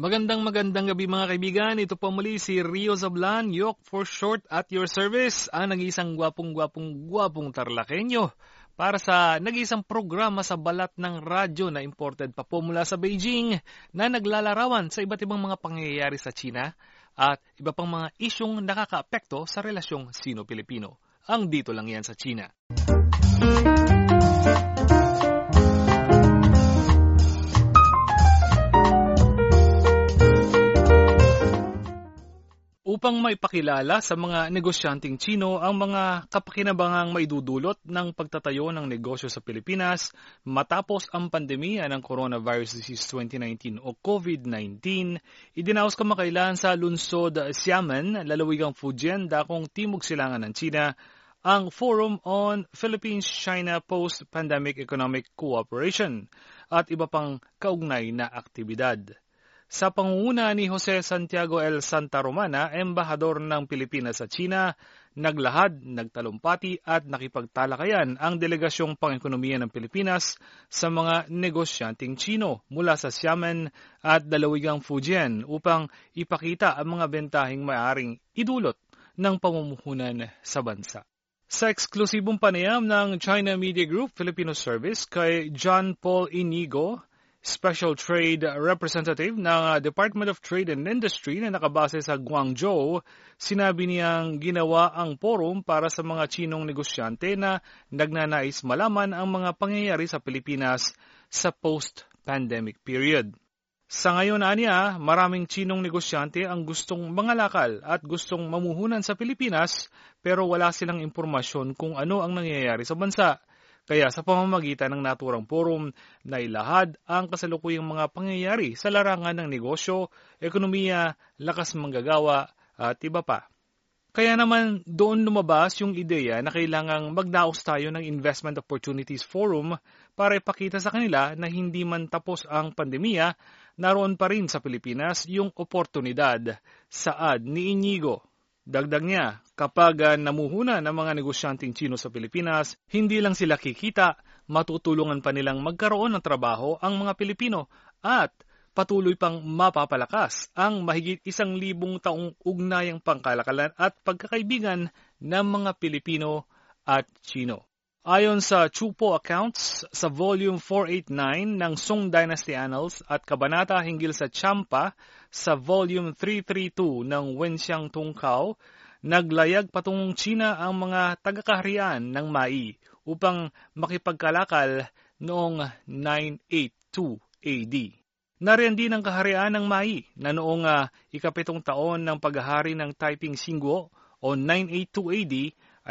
Magandang magandang gabi mga kaibigan. Ito po muli si Rio Zablan, Yok for short at your service, ang nag-isang gwapong-gwapong gwapong tarlakenyo para sa nag-isang programa sa balat ng radyo na imported pa po mula sa Beijing na naglalarawan sa iba't ibang mga pangyayari sa China at iba pang mga isyong nakakaapekto sa relasyong Sino-Pilipino. Ang dito lang yan sa China. Upang maipakilala sa mga negosyanteng Chino ang mga kapakinabangang maidudulot ng pagtatayo ng negosyo sa Pilipinas matapos ang pandemya ng Coronavirus Disease 2019 o COVID-19, idinaos kamakailan sa lungsod Xiamen, lalawigang Fujian, dakong timog silangan ng China, ang Forum on Philippines-China Post-Pandemic Economic Cooperation at iba pang kaugnay na aktibidad. Sa pangunguna ni Jose Santiago L. Santa Romana, embahador ng Pilipinas sa China, naglahad, nagtalumpati at nakipagtalakayan ang delegasyong pang-ekonomiya ng Pilipinas sa mga negosyanteng Chino mula sa Xiamen at dalawigang Fujian upang ipakita ang mga bentahing maaring idulot ng pamumuhunan sa bansa. Sa eksklusibong panayam ng China Media Group Filipino Service kay John Paul Inigo, Special Trade Representative ng Department of Trade and Industry na nakabase sa Guangzhou, sinabi niyang ginawa ang forum para sa mga Chinong negosyante na nagnanais malaman ang mga pangyayari sa Pilipinas sa post-pandemic period. Sa ngayon, aniya, maraming Chinong negosyante ang gustong mangalakal at gustong mamuhunan sa Pilipinas pero wala silang impormasyon kung ano ang nangyayari sa bansa. Kaya sa pamamagitan ng naturang forum, nailahad ang kasalukuyang mga pangyayari sa larangan ng negosyo, ekonomiya, lakas manggagawa at iba pa. Kaya naman doon lumabas yung ideya na kailangang magdaos tayo ng Investment Opportunities Forum para ipakita sa kanila na hindi man tapos ang pandemya, naroon pa rin sa Pilipinas yung oportunidad, saad ni Inigo. Dagdag niya, kapag uh, namuhuna ng mga negosyanteng Chino sa Pilipinas, hindi lang sila kikita, matutulungan pa nilang magkaroon ng trabaho ang mga Pilipino at patuloy pang mapapalakas ang mahigit isang libong taong ugnayang pangkalakalan at pagkakaibigan ng mga Pilipino at Chino. Ayon sa Chupo Accounts sa Volume 489 ng Song Dynasty Annals at kabanata hinggil sa Champa sa Volume 332 ng Wenxiang Tungkao, naglayag patungong China ang mga tagakaharian ng Mai upang makipagkalakal noong 982 AD. Nariyan din ang kaharian ng Mai na noong uh, ikapitong taon ng paghahari ng Taiping Xinguo o 982 AD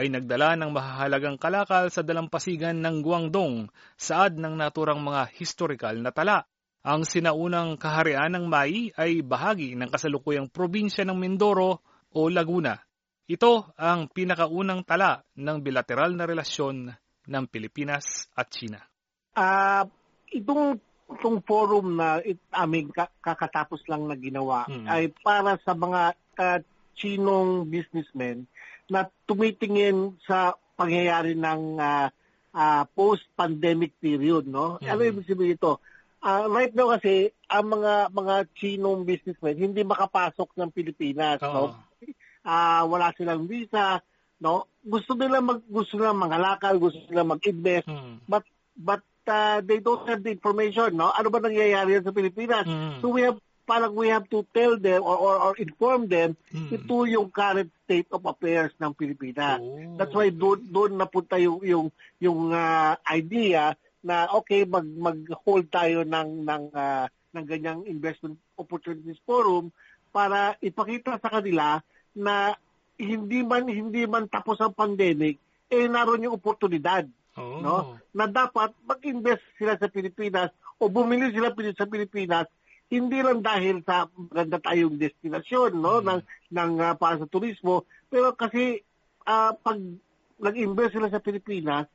ay nagdala ng mahahalagang kalakal sa dalampasigan ng Guangdong saad ng naturang mga historikal na tala. Ang sinaunang kaharian ng Mai ay bahagi ng kasalukuyang probinsya ng Mindoro o Laguna. Ito ang pinakaunang tala ng bilateral na relasyon ng Pilipinas at China. Uh, itong, itong forum na it, aming kakatapos lang na ginawa hmm. ay para sa mga uh, Chinong businessmen na tumitingin sa pangyayari ng uh, uh, post-pandemic period. No? Hmm. Ano ibig sabihin ito? Uh, right now kasi ang mga mga Chinong businessmen hindi makapasok ng Pilipinas, Oo. no? Uh, wala silang visa, no? Gusto nila mag gusto nila mangalakal, gusto nila mag-invest, hmm. but but uh, they don't have the information, no? Ano ba nangyayari sa Pilipinas? Hmm. So we have parang we have to tell them or or, or inform them hmm. ito yung current state of affairs ng Pilipinas. Oh. That's why doon doon napunta yung yung yung uh, idea na okay mag mag-hold tayo ng ng uh, ng ganyang investment opportunities forum para ipakita sa kanila na hindi man hindi man tapos ang pandemic eh naroon yung oportunidad oh. no na dapat mag-invest sila sa Pilipinas o bumili sila sa Pilipinas hindi lang dahil sa maganda tayong destinasyon no mm. ng ng uh, para sa turismo pero kasi uh, pag nag-invest sila sa Pilipinas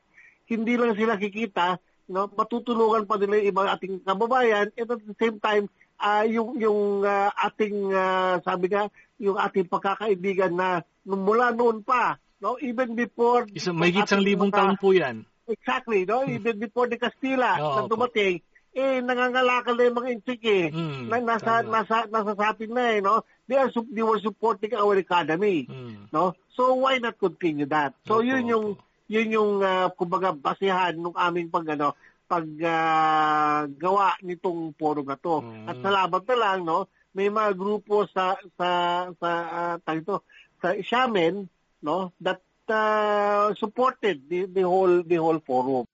hindi lang sila kikita no, matutulungan pa nila yung ibang ating kababayan and at the same time uh, yung yung uh, ating uh, sabi nga yung ating pagkakaibigan na mula noon pa no even before Isa, may isang libong taon po yan exactly no hmm. even before the Castilla oh, na dumating eh nangangalakal na yung mga insik eh. Mm, na, nasa, tama. nasa, nasa sa atin na eh, no? They, are, they were supporting our economy, mm. no? So why not continue that? So opo, yun yung. Yun yung, uh, kumbaga, basihan ng aming pag, ano, pag uh, gawa nitong forum na to. Mm. At salamat na lang, no? May mga grupo sa, sa, sa, uh, tayo sa Xiamen, no? That uh, supported the, the whole, the whole forum.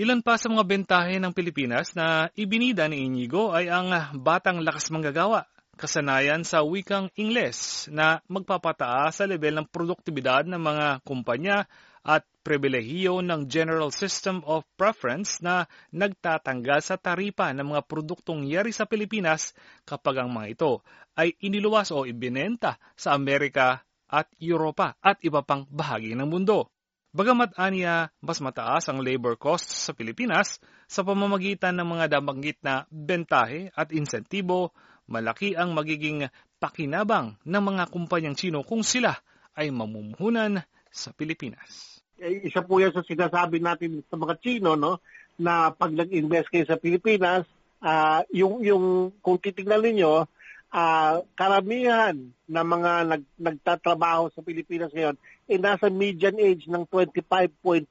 Ilan pa sa mga bentahe ng Pilipinas na ibinida ni Inigo ay ang batang lakas manggagawa, kasanayan sa wikang Ingles na magpapataas sa level ng produktibidad ng mga kumpanya at pribilehiyo ng General System of Preference na nagtatanggal sa taripa ng mga produktong yari sa Pilipinas kapag ang mga ito ay iniluwas o ibinenta sa Amerika at Europa at iba pang bahagi ng mundo. Bagamat aniya mas mataas ang labor costs sa Pilipinas sa pamamagitan ng mga dabanggit na bentahe at insentibo, malaki ang magiging pakinabang ng mga kumpanyang Chino kung sila ay mamumuhunan sa Pilipinas. Eh, isa po yan sa sinasabi natin sa mga Chino no na pag nag-invest kayo sa Pilipinas, uh, yung yung kung titingnan niyo uh, karamihan ng mga nag, nagtatrabaho sa Pilipinas ngayon eh nasa median age ng 25.4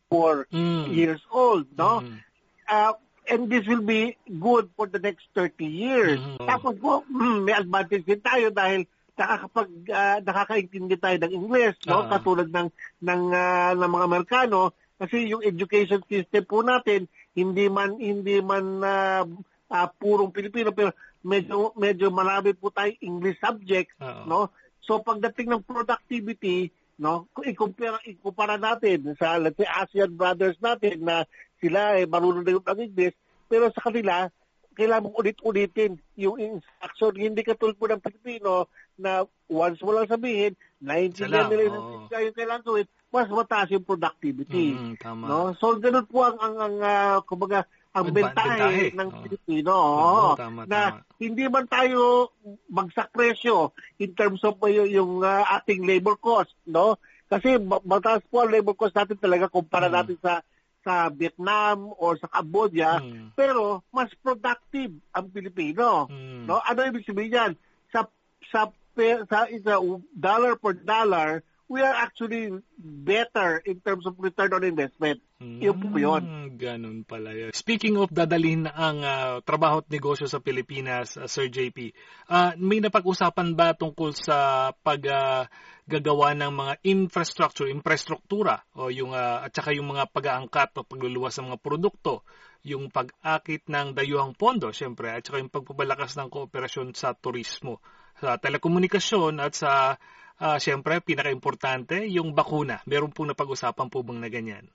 mm. years old, no? Mm. Uh, and this will be good for the next 30 years. Mm. Tapos po, mm, may advantage din tayo dahil nakakapag uh, nakakaintindi tayo ng English, no? Uh. Katulad ng ng uh, ng mga Amerikano kasi yung education system po natin hindi man hindi man uh, uh, purong Pilipino pero medyo medyo marami po tayo English subjects, Uh-oh. no? So pagdating ng productivity, no? Kung ikumpara, ikumpara natin sa let's say ASEAN brothers natin na sila ay eh, marunong na yung English, pero sa kanila kailangan mong ulit-ulitin yung instruction. Hindi katulad po ng Pilipino na once mo lang sabihin, naintindihan nila yung yung kailangan gawin, mas mataas yung productivity. Mm, tama. No? So, ganun po ang, ang, ang uh, kumbaga, ang bentahe, ng oh. Pilipino. Oh, tama, na tama. hindi man tayo bagsak presyo in terms of uh, yung uh, ating labor cost, no? Kasi mataas po ang labor cost natin talaga kumpara hmm. natin sa sa Vietnam or sa Cambodia, hmm. pero mas productive ang Pilipino. Hmm. No? Ano ibig sabihin yan? Sa sa sa, sa dollar per dollar, we are actually better in terms of return on investment. Hmm, yun po yun. Ganun pala yun. Speaking of dadalhin ang uh, trabaho at negosyo sa Pilipinas, uh, Sir JP, uh, may napag-usapan ba tungkol sa paggagawa uh, ng mga infrastructure, infrastruktura o yung uh, at saka yung mga pag-aangkat o pagluluwas ng mga produkto, yung pag-akit ng dayuhang pondo, syempre, at saka yung pagpapalakas ng kooperasyon sa turismo, sa telekomunikasyon at sa uh, siyempre, pinaka-importante, yung bakuna. Meron pong napag-usapan po bang na ganyan?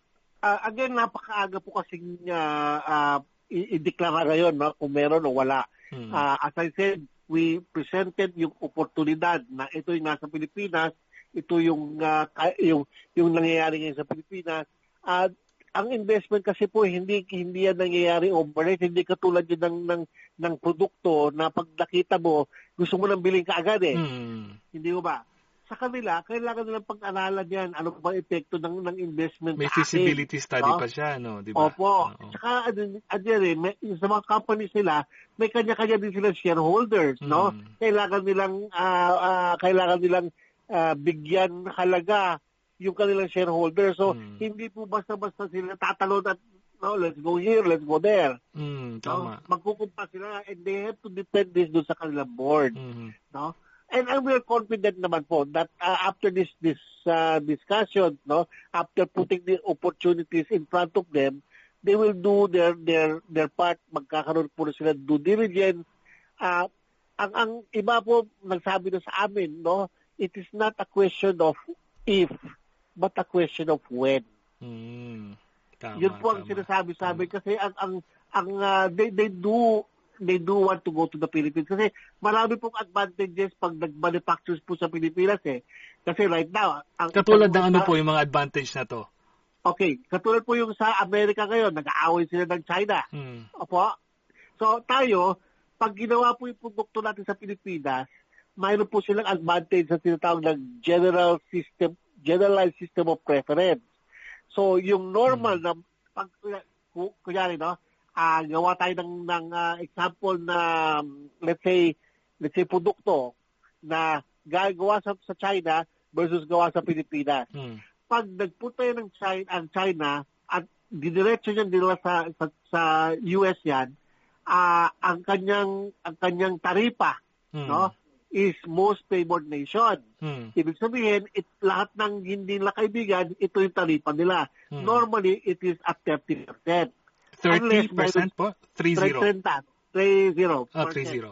Uh, again, napakaaga po kasi uh, uh, i-deklara ngayon no, kung meron o wala. Hmm. Uh, as I said, we presented yung oportunidad na ito yung nasa Pilipinas, ito yung uh, yung yung nangyayari ngayon sa Pilipinas. At uh, ang investment kasi po hindi hindi yan nangyayari overnight, hindi katulad din ng ng ng produkto na pag nakita mo, gusto mo nang bilhin kaagad eh. Hmm. Hindi mo ba? sa kanila, kailangan nilang pag-aralan yan. Ano ba epekto ng, ng investment May feasibility akin, study no? pa siya, no? Di ba? Opo. Oo. Saka, ano rin, may, sa mga companies nila, may kanya-kanya din sila shareholders, mm. no? Kailangan nilang, uh, uh, kailangan nilang uh, bigyan halaga yung kanilang shareholders. So, mm. hindi po basta-basta sila tatalon at no, let's go here, let's go there. Mm, tama. No? Magkukumpa sila and they have to depend this doon sa kanilang board. Mm. No? and and we're confident naman po that uh, after this this uh, discussion no after putting the opportunities in front of them they will do their their their part magkakaroon po sila due diligence uh, ang ang iba po nagsabi na sa amin no it is not a question of if but a question of when mm, tama, yun po ang sinasabi-sabi kasi ang ang ang uh, they they do they do want to go to the Philippines kasi marami pong advantages pag nag-manufactures po sa Pilipinas eh. Kasi right now... Ang katulad ng ano po yung mga advantage na to? Okay, katulad po yung sa Amerika ngayon, nag-aaway sila ng China. Hmm. Opo. So tayo, pag ginawa po yung produkto natin sa Pilipinas, mayroon po silang advantage sa tinatawag na general system, generalized system of preference. So, yung normal hmm. na, pag, kunyari, no, uh, gawa tayo ng, ng uh, example na, um, let's say, let's say, produkto na gagawa sa, sa China versus gawa sa Pilipinas. Hmm. Pag nagpunta yan ng China, ang China at didiretso niyan nila sa, sa, sa US yan, uh, ang kanyang ang kanyang taripa, hmm. no? Is most favored nation. Hmm. Ibig sabihin, it, lahat ng hindi nila kaibigan, ito yung taripa nila. Hmm. Normally, it is at 30%. 30% po? 3-0? 3-0. Ah, 3-0.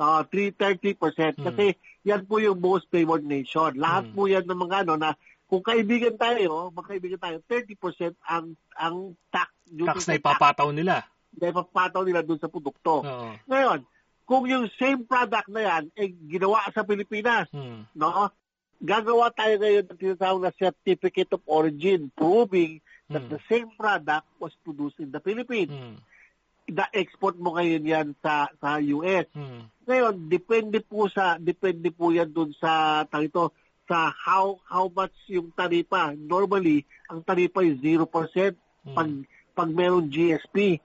Uh, 330%. Hmm. Kasi yan po yung most favored nation. Lahat hmm. po yan ng mga ano na kung kaibigan tayo, magkaibigan tayo, 30% ang ang tax. Tax na ipapataw tax, nila. Na ipapataw nila dun sa produkto. Oo. Ngayon, kung yung same product na yan ay eh, ginawa sa Pilipinas, hmm. no? Gagawa tayo ngayon ng tinatawag na certificate of origin proving that hmm. the same product was produced in the Philippines. Hmm. Da-export mo ngayon yan sa sa US. Hmm. Ngayon, depende po sa depende po yan dun sa tawito sa how how much yung taripa. Normally, ang taripa is 0% hmm. pag pag meron GSP,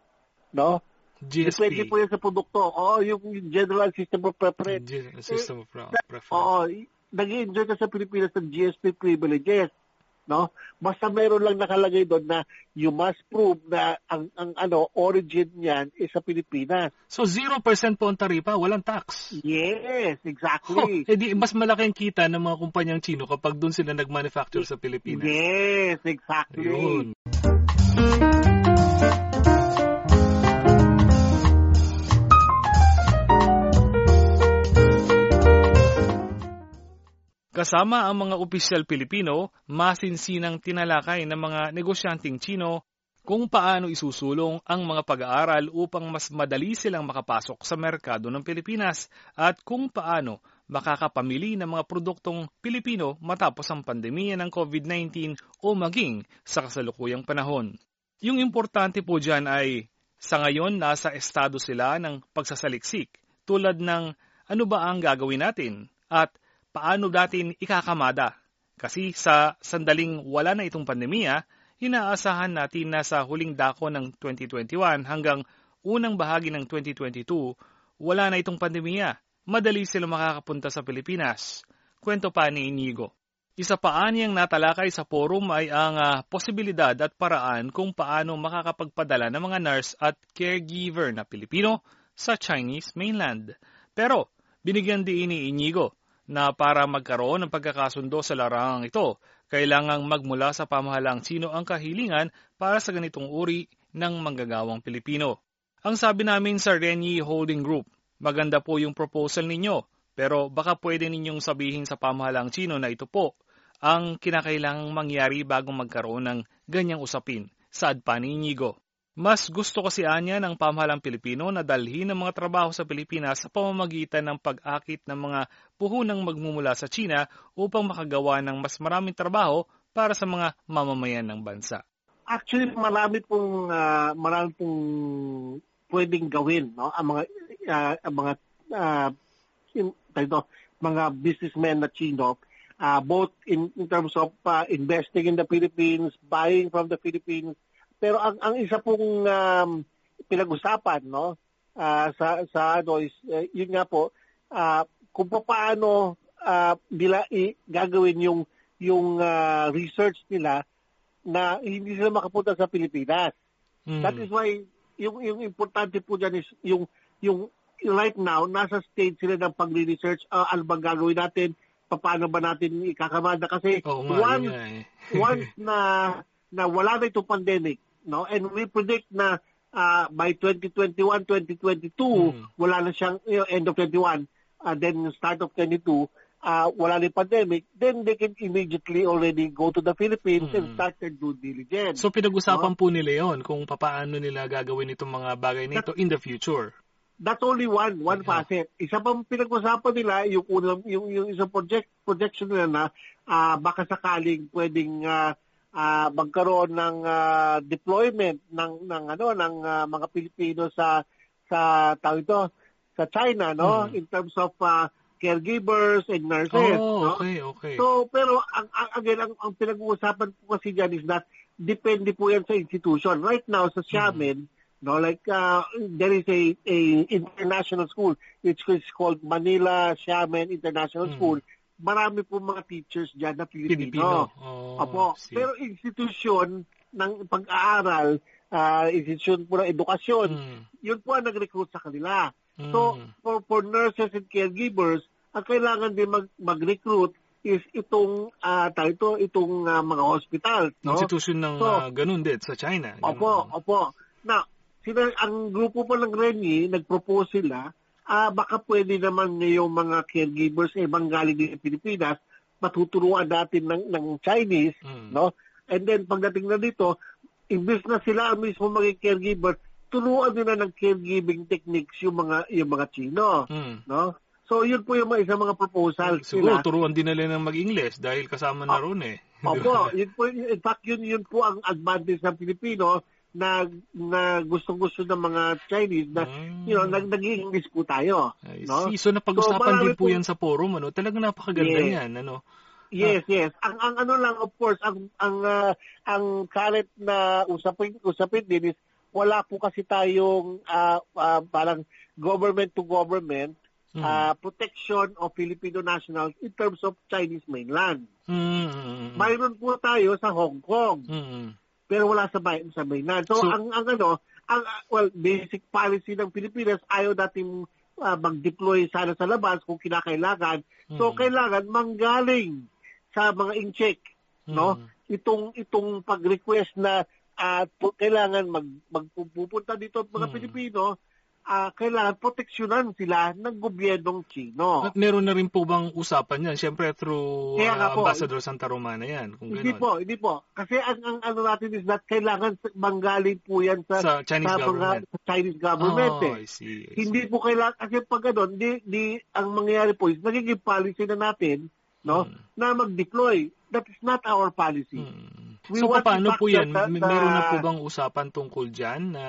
no? GSP. Depende po yan sa produkto. Oo, yung General System of Preference. G- system of Preference. Oo, nag-enjoy ka sa Pilipinas ng GSP privileges. No? Basta meron lang nakalagay doon na you must prove na ang, ang ano origin niyan is sa Pilipinas. So 0% po ang taripa, walang tax. Yes, exactly. Oh, edi mas malaki ang kita ng mga kumpanyang Chino kapag doon sila nag-manufacture sa Pilipinas. Yes, exactly. Ayun. Kasama ang mga opisyal Pilipino, masinsinang tinalakay ng mga negosyanteng Chino kung paano isusulong ang mga pag-aaral upang mas madali silang makapasok sa merkado ng Pilipinas at kung paano makakapamili ng mga produktong Pilipino matapos ang pandemya ng COVID-19 o maging sa kasalukuyang panahon. Yung importante po dyan ay sa ngayon nasa estado sila ng pagsasaliksik tulad ng ano ba ang gagawin natin at paano natin ikakamada. Kasi sa sandaling wala na itong pandemya, inaasahan natin na sa huling dako ng 2021 hanggang unang bahagi ng 2022, wala na itong pandemya. Madali sila makakapunta sa Pilipinas. Kwento pa ni Inigo. Isa pa niyang natalakay sa forum ay ang uh, posibilidad at paraan kung paano makakapagpadala ng mga nurse at caregiver na Pilipino sa Chinese mainland. Pero binigyan din ni Inigo na para magkaroon ng pagkakasundo sa larangang ito, kailangang magmula sa pamahalang sino ang kahilingan para sa ganitong uri ng manggagawang Pilipino. Ang sabi namin sa Renyi Holding Group, maganda po yung proposal ninyo, pero baka pwede ninyong sabihin sa pamahalang sino na ito po ang kinakailangang mangyari bago magkaroon ng ganyang usapin, saad pa ni Inigo. Mas gusto kasi anya ng pamahalang Pilipino na dalhin ang mga trabaho sa Pilipinas sa pamamagitan ng pag-akit ng mga puhunang magmumula sa China upang makagawa ng mas maraming trabaho para sa mga mamamayan ng bansa. Actually, marami pong uh, marami pong pwedeng gawin, no? Ang mga uh, ang mga uh, in, tayo, mga businessmen na Chino uh, both in, in terms of uh, investing in the Philippines, buying from the Philippines, pero ang ang isa pong um, pinag-usapan no uh, sa sa ano is uh, yun nga po uh, kung paano uh, nila i- gagawin yung yung uh, research nila na hindi sila makapunta sa Pilipinas. Mm. That is why yung yung importante po diyan is yung yung right now nasa stage sila ng pagre-research uh, ano bang gagawin natin paano ba natin ikakamada kasi oh, once eh. once na na wala na itong pandemic no? And we predict na uh, by 2021, 2022, mm. wala na siyang you know, end of 21, uh, then start of 22, uh, wala na pandemic, then they can immediately already go to the Philippines mm. and start their due diligence. So pinag-usapan no? po nila yon kung paano nila gagawin itong mga bagay nito in the future. That's only one one yeah. facet. Isa pang pinag-usapan nila yung unang yung, yung isang project projection nila na uh, baka sakaling pwedeng uh, uh, magkaroon ng uh, deployment ng ng ano ng uh, mga Pilipino sa sa tawag ito sa China no mm. in terms of uh, caregivers and nurses. Oh, no? okay, okay. So, pero ang, ang again, ang, ang pinag-uusapan po kasi dyan is that depende po yan sa institution. Right now, sa Xiamen, mm-hmm. no, like uh, there is a, a international school which is called Manila Xiamen International mm-hmm. School. Marami po mga teachers dyan na Pilipino. Pilipino. Oh, Apo. Pero institution ng pag-aaral, uh, institution po ng edukasyon, mm. yun po ang nag-recruit sa kanila. Mm. So, for, for nurses and caregivers, ang kailangan din mag, mag-recruit is itong uh, ito, itong uh, mga hospital. No? Institution ng so, uh, ganun din sa China. Ganun. Opo, opo. Now, sila, ang grupo po ng RENI, nag-propose sila, uh, baka pwede naman yung mga caregivers eh, galing din Pilipinas, matuturuan natin ng, ng Chinese, mm. no? And then pagdating na dito, imbes na sila ang mismo maging caregiver, turuan nila ng caregiving techniques yung mga yung mga Chino, mm. no? So, yun po yung isang mga proposal. Siguro, sila. turuan din nila ng mag-English dahil kasama na ron eh. Opo, yun po, in fact, yun, yun po ang advantage ng Pilipino na na gustong-gusto ng mga Chinese na mm. you know nag nag-English po tayo I no see. so napag-usapan so, din po, po yan sa forum ano talagang napakaganda yes. yan ano Yes, ah. yes. Ang ang ano lang of course ang ang uh, ang current na usapin usapin din is wala po kasi tayong uh, uh, parang government to government mm. uh, protection of Filipino nationals in terms of Chinese mainland. Mm. Mayroon po tayo sa Hong Kong. Mm. Pero wala sa may, sa mainland. So, so ang ang ano, ang well basic policy ng Pilipinas ayaw nating uh, mag-deploy sana sa labas kung kinakailangan. So, mm. kailangan manggaling sa mga in-check, mm. no? Itong itong pag-request na uh, kailangan mag magpupunta dito mga mm. Pilipino uh, kailangan proteksyonan sila ng gobyernong Chino. At meron na rin po bang usapan yan? Siyempre through uh, po, Ambassador Santa Romana yan. Kung hindi po, hindi po. Kasi ang, ang ano natin is that kailangan manggaling po yan sa, sa Chinese sa, government. Mga, sa Chinese government. Oh, eh. I see, I see. Hindi po kailangan, kasi pag ganun, di, di, ang mangyayari po is nagiging policy na natin no, hmm. na mag-deploy. That is not our policy. Hmm. We so paano po yan? That, uh, Meron na po bang usapan tungkol dyan na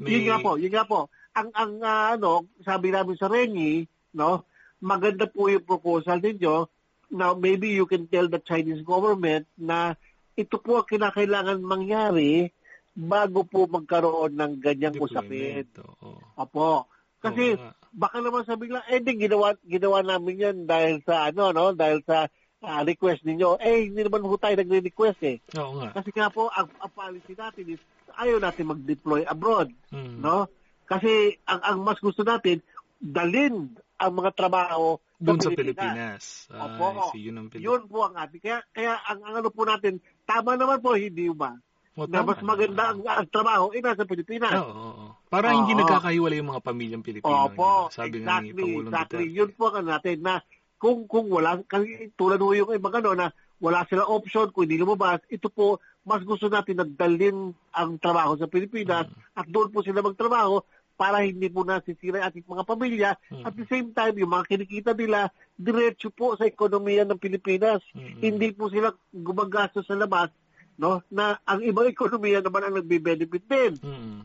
may... Yun nga po, yun nga po ang ang uh, ano, sabi namin sa Renyi, no, maganda po yung proposal ninyo. Now, maybe you can tell the Chinese government na ito po ang kinakailangan mangyari bago po magkaroon ng ganyang usapin. Oh. Opo. Kasi oh, baka naman sabi lang, eh di ginawa, ginawa namin yan dahil sa ano, no, dahil sa uh, request ninyo. Eh, hindi naman po tayo nagre-request eh. Oo nga. Kasi nga po, ang, ang policy natin is ayaw natin mag-deploy abroad. Mm. No? Kasi ang, ang mas gusto natin, dalin ang mga trabaho doon sa Pilipinas. Opo. See, yun, ang Pilipinas. yun po ang ating. Kaya, kaya ang, ang ano po natin, tama naman po, hindi ba? O, na mas maganda ang, ang trabaho ay nasa Pilipinas. Oo, oo, oo. Para oo. hindi nagkakahiwalay yung mga pamilyang Pilipino. Opo, sabi exactly, ni Pangulong exactly. Duterte. Yun po ang natin na kung kung wala, kasi tulad mo yung ibang ano na wala sila option kung hindi lumabas, ito po, mas gusto natin nagdalin ang trabaho sa Pilipinas mm. at doon po sila magtrabaho para hindi po nasisira ating mga pamilya. Mm-hmm. At the same time, yung mga kinikita nila, diretso po sa ekonomiya ng Pilipinas. Mm-hmm. Hindi po sila gumagastos sa labas, no? Na ang ibang ekonomiya naman ang nagbe-benefit din. Mm-hmm.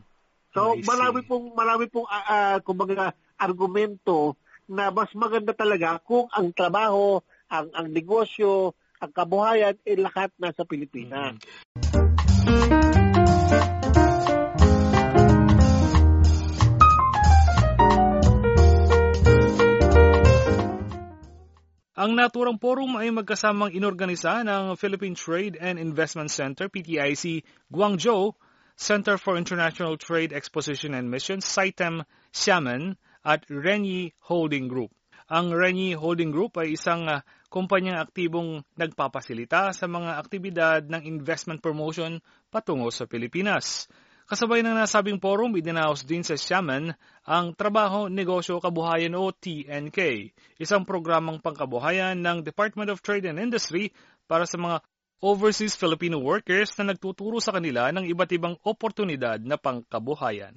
So, marami pong marami pong uh, uh, kumbaga argumento na mas maganda talaga kung ang trabaho, ang ang negosyo, ang kabuhayan ay eh, lahat nasa Pilipinas. Mm-hmm. Ang naturang forum ay magkasamang inorganisa ng Philippine Trade and Investment Center, PTIC, Guangzhou, Center for International Trade Exposition and Missions, CITEM Xiamen, at Renyi Holding Group. Ang Renyi Holding Group ay isang uh, kumpanyang aktibong nagpapasilita sa mga aktibidad ng investment promotion patungo sa Pilipinas. Kasabay ng nasabing forum, idinaos din sa Xiamen ang Trabaho, Negosyo, Kabuhayan o TNK, isang programang pangkabuhayan ng Department of Trade and Industry para sa mga overseas Filipino workers na nagtuturo sa kanila ng iba't ibang oportunidad na pangkabuhayan.